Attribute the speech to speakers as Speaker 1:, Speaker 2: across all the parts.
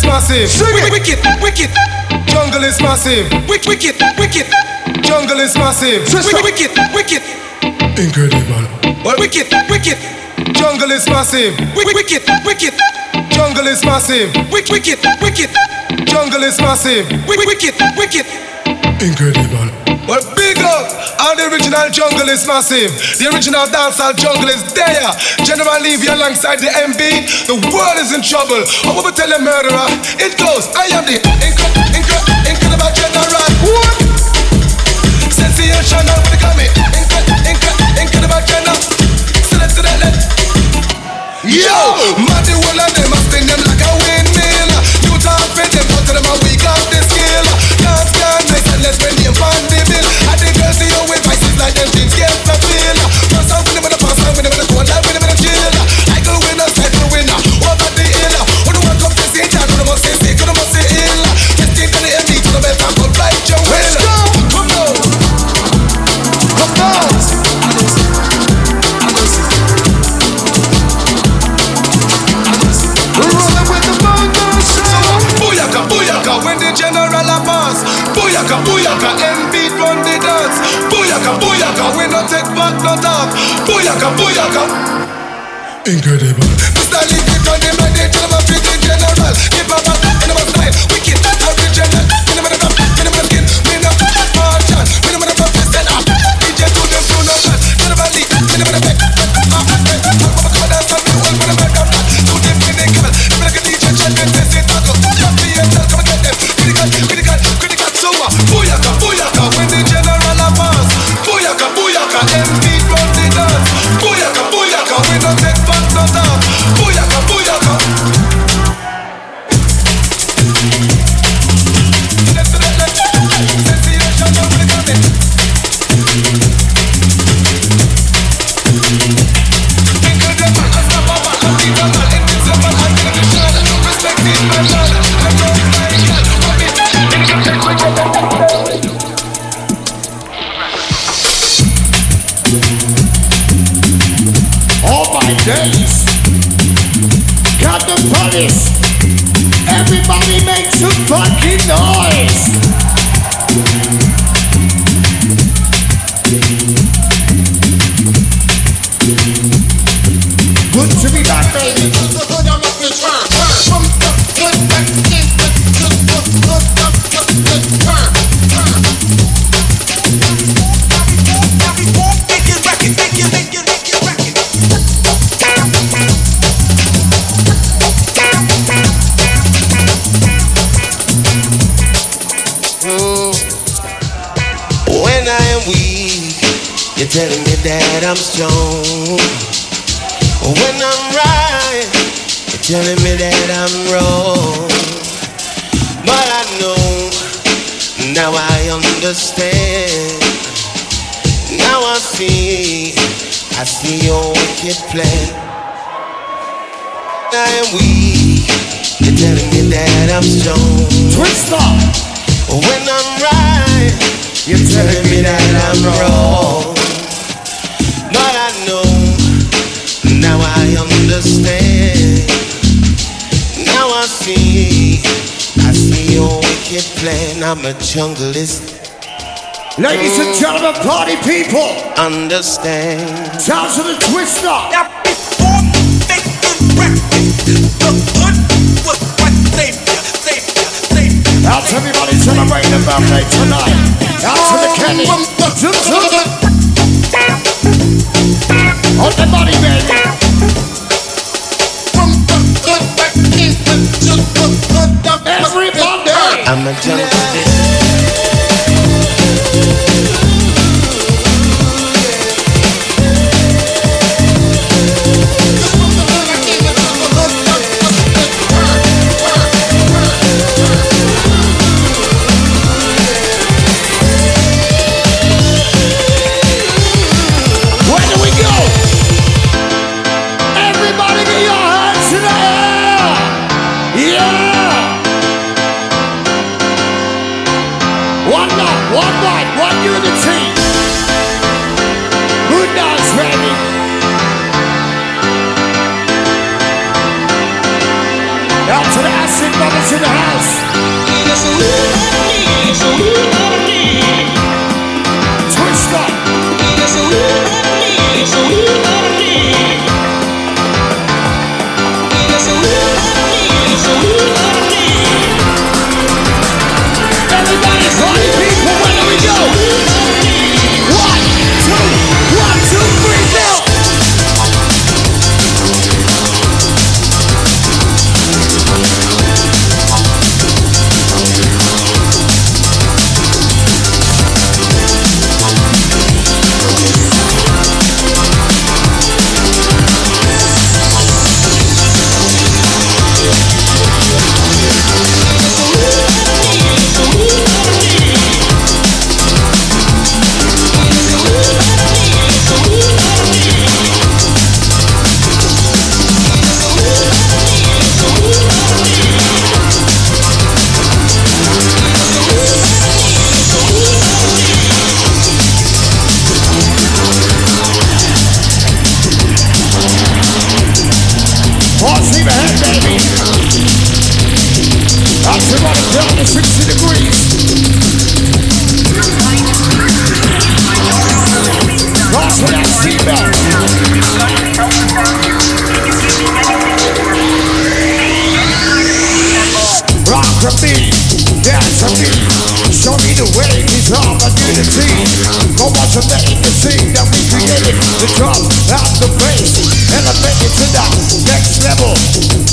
Speaker 1: is massive.
Speaker 2: Sing it.
Speaker 3: Wicked, wicked.
Speaker 1: Jungle is massive.
Speaker 3: Wicked, wicked.
Speaker 1: Jungle is massive.
Speaker 2: Twista.
Speaker 3: Wicked, wicked.
Speaker 1: Incredible.
Speaker 3: Wicked, wicked.
Speaker 1: Jungle is massive.
Speaker 3: Wicked, wicked.
Speaker 1: Jungle is massive.
Speaker 3: Wicked, wicked.
Speaker 1: Jungle is massive.
Speaker 3: Wicked, wicked.
Speaker 1: Incredible. Well, big up! And the original jungle is massive. The original dancehall jungle is there. General Levy alongside the MB. The world is in trouble. I will tell a murderer. It goes. I am the incre- incre- incredible general. What? Sensational. What they call me? Incre- incre- incredible general. Select that left. Yo! Man, the whole of them, I spin them like a windmill. You talk for them, but to them, I weak the skill. Dance can nice and let's spend them on the bill. And the girls see you with vices like them things I'm
Speaker 4: strong. When I'm right, you're telling me that I'm wrong. But I know, now I understand. Now I see, I see your wicked plan. I am weak, you're telling me that I'm strong.
Speaker 2: Twista.
Speaker 4: When I'm right,
Speaker 2: You're
Speaker 4: telling me that I'm wrong. I'm a junglist,
Speaker 2: Ladies and gentlemen, party people.
Speaker 4: understand.
Speaker 2: Sounds of the Twista. Out to everybody celebrating the birthday tonight. Out to the Kenny. Zoom, zoom. On the body, baby.
Speaker 4: I'm a junkie. Where do we go? Everybody be on! sorrir junglist.
Speaker 2: Automating the scene that we created The drum out the bass Elevate it to the next level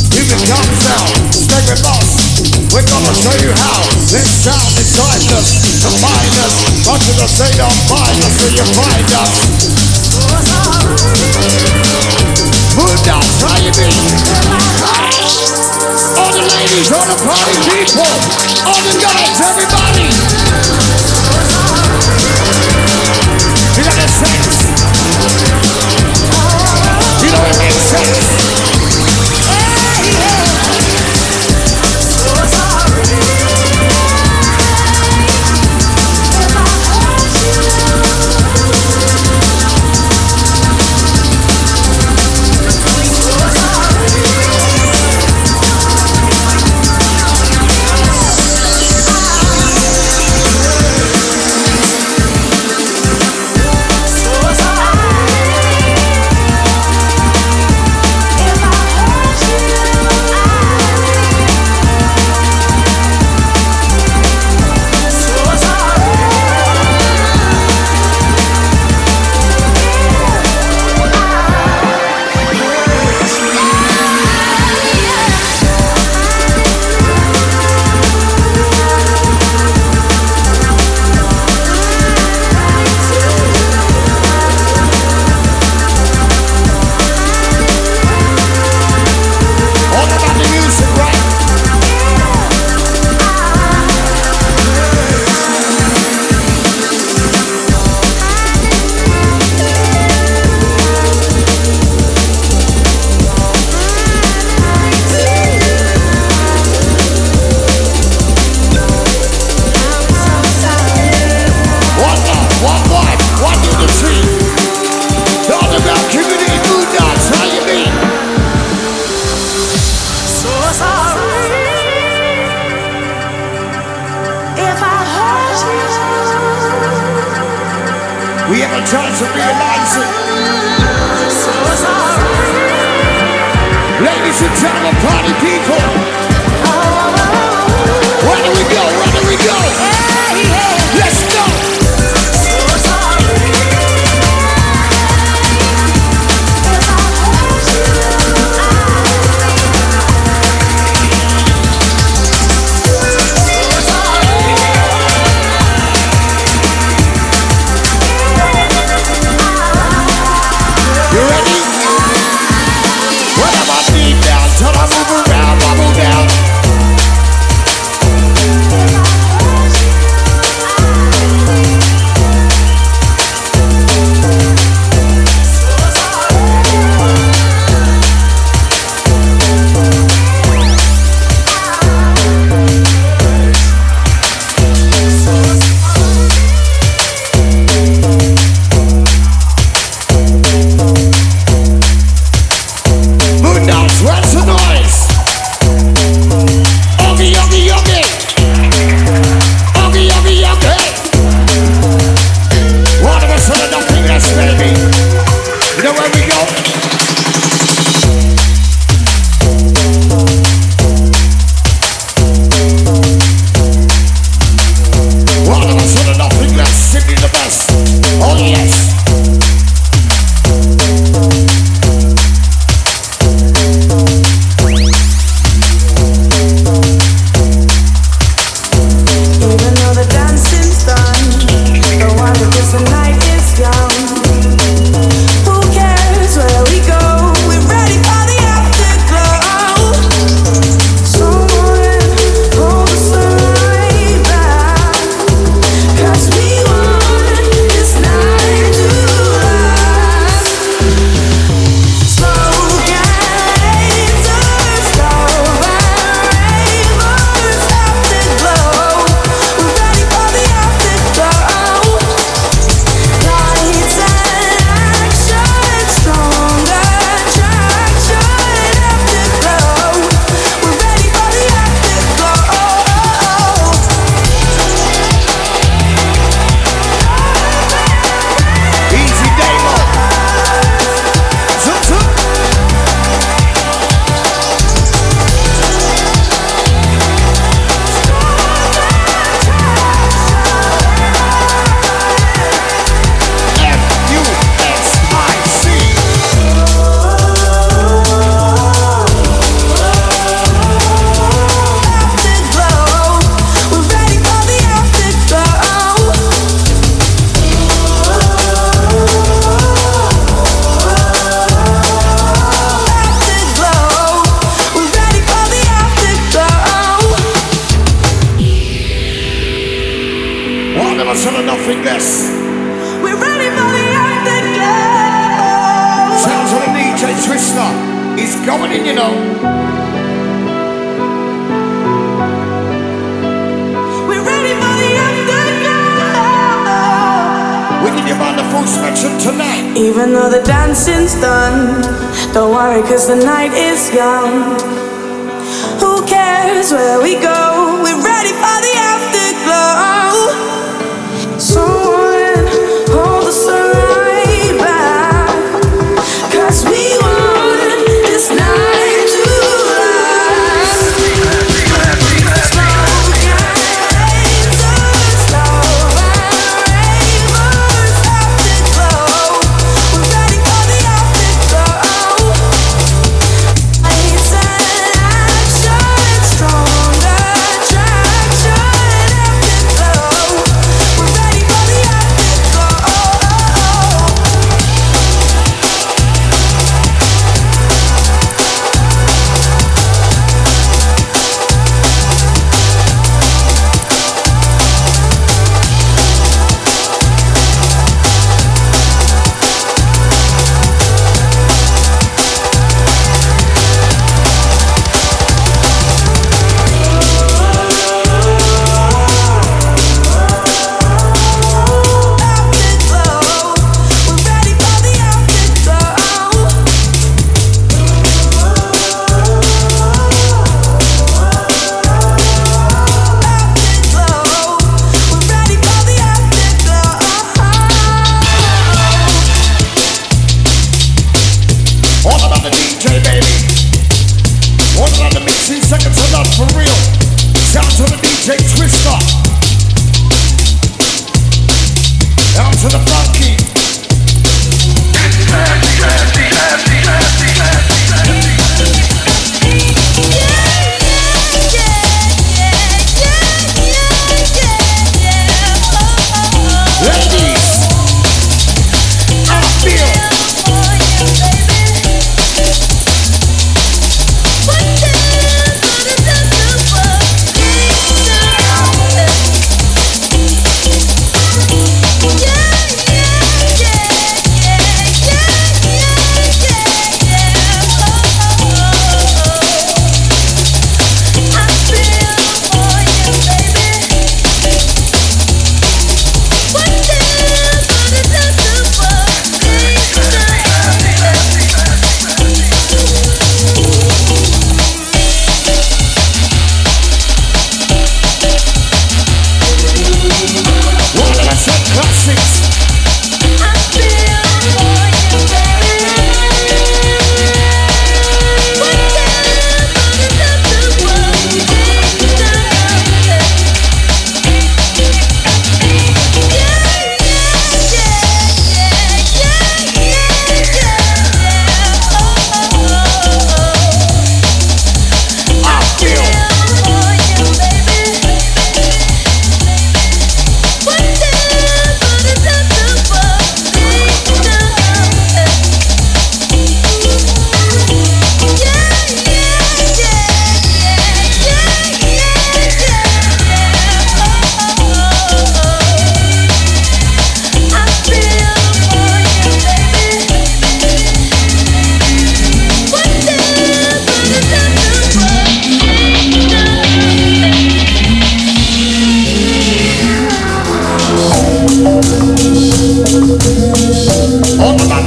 Speaker 2: You become sound Stay with us We're gonna show you how This sound inside us Combine us Onto the state of mind That's where you find us Move down, try your All the ladies, all the party people All the guys, everybody you special tonight.
Speaker 5: Even though the dancing's done, don't worry, cause the night is young. Who cares where we go? We're ready for the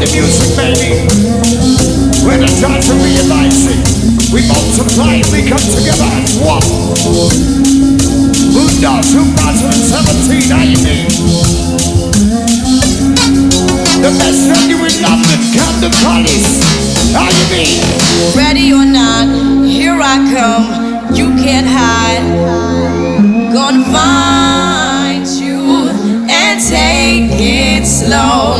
Speaker 5: the
Speaker 2: music, baby. When the time to realize it, we multiply, we come together as one. Buddha 2017, how you mean? The best venue in London, Camden. How you mean?
Speaker 5: Ready or not, here I come. You can't hide. Gonna find you and take it slowly.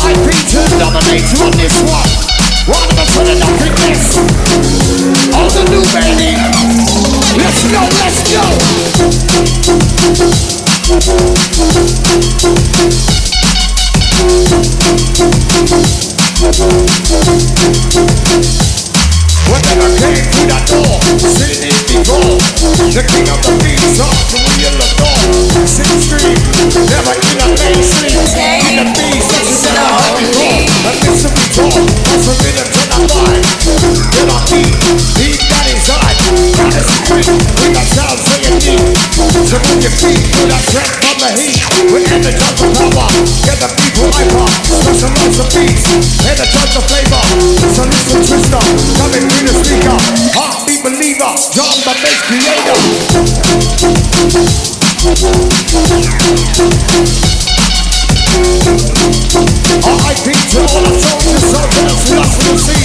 Speaker 2: R.I.P. to the dominator on this one. One of us for the nothingness. All the new baby. Let's go, let's go. When I came through that door, sitting in before The king of the beats, the wheel of door. Sing stream, never in a mainstream In the beats, such as in a heavy roll A mystery talk, that's a rhythm to the mind Then I beat, deep down inside That is the quick, with that sound. you need So move your feet through that track from the heat With energy of power, get the people hyper Special lots of beats, touch of flavor So listen Twista, coming through the speaker. Heartbeat believer, John the bass creator. R.I.P. to all the soldiers, soldiers, lost in the sea.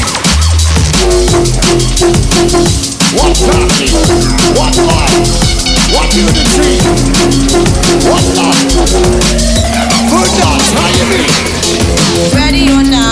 Speaker 2: One family, one life, one unity, one love. Good how you mean?
Speaker 5: Ready or not,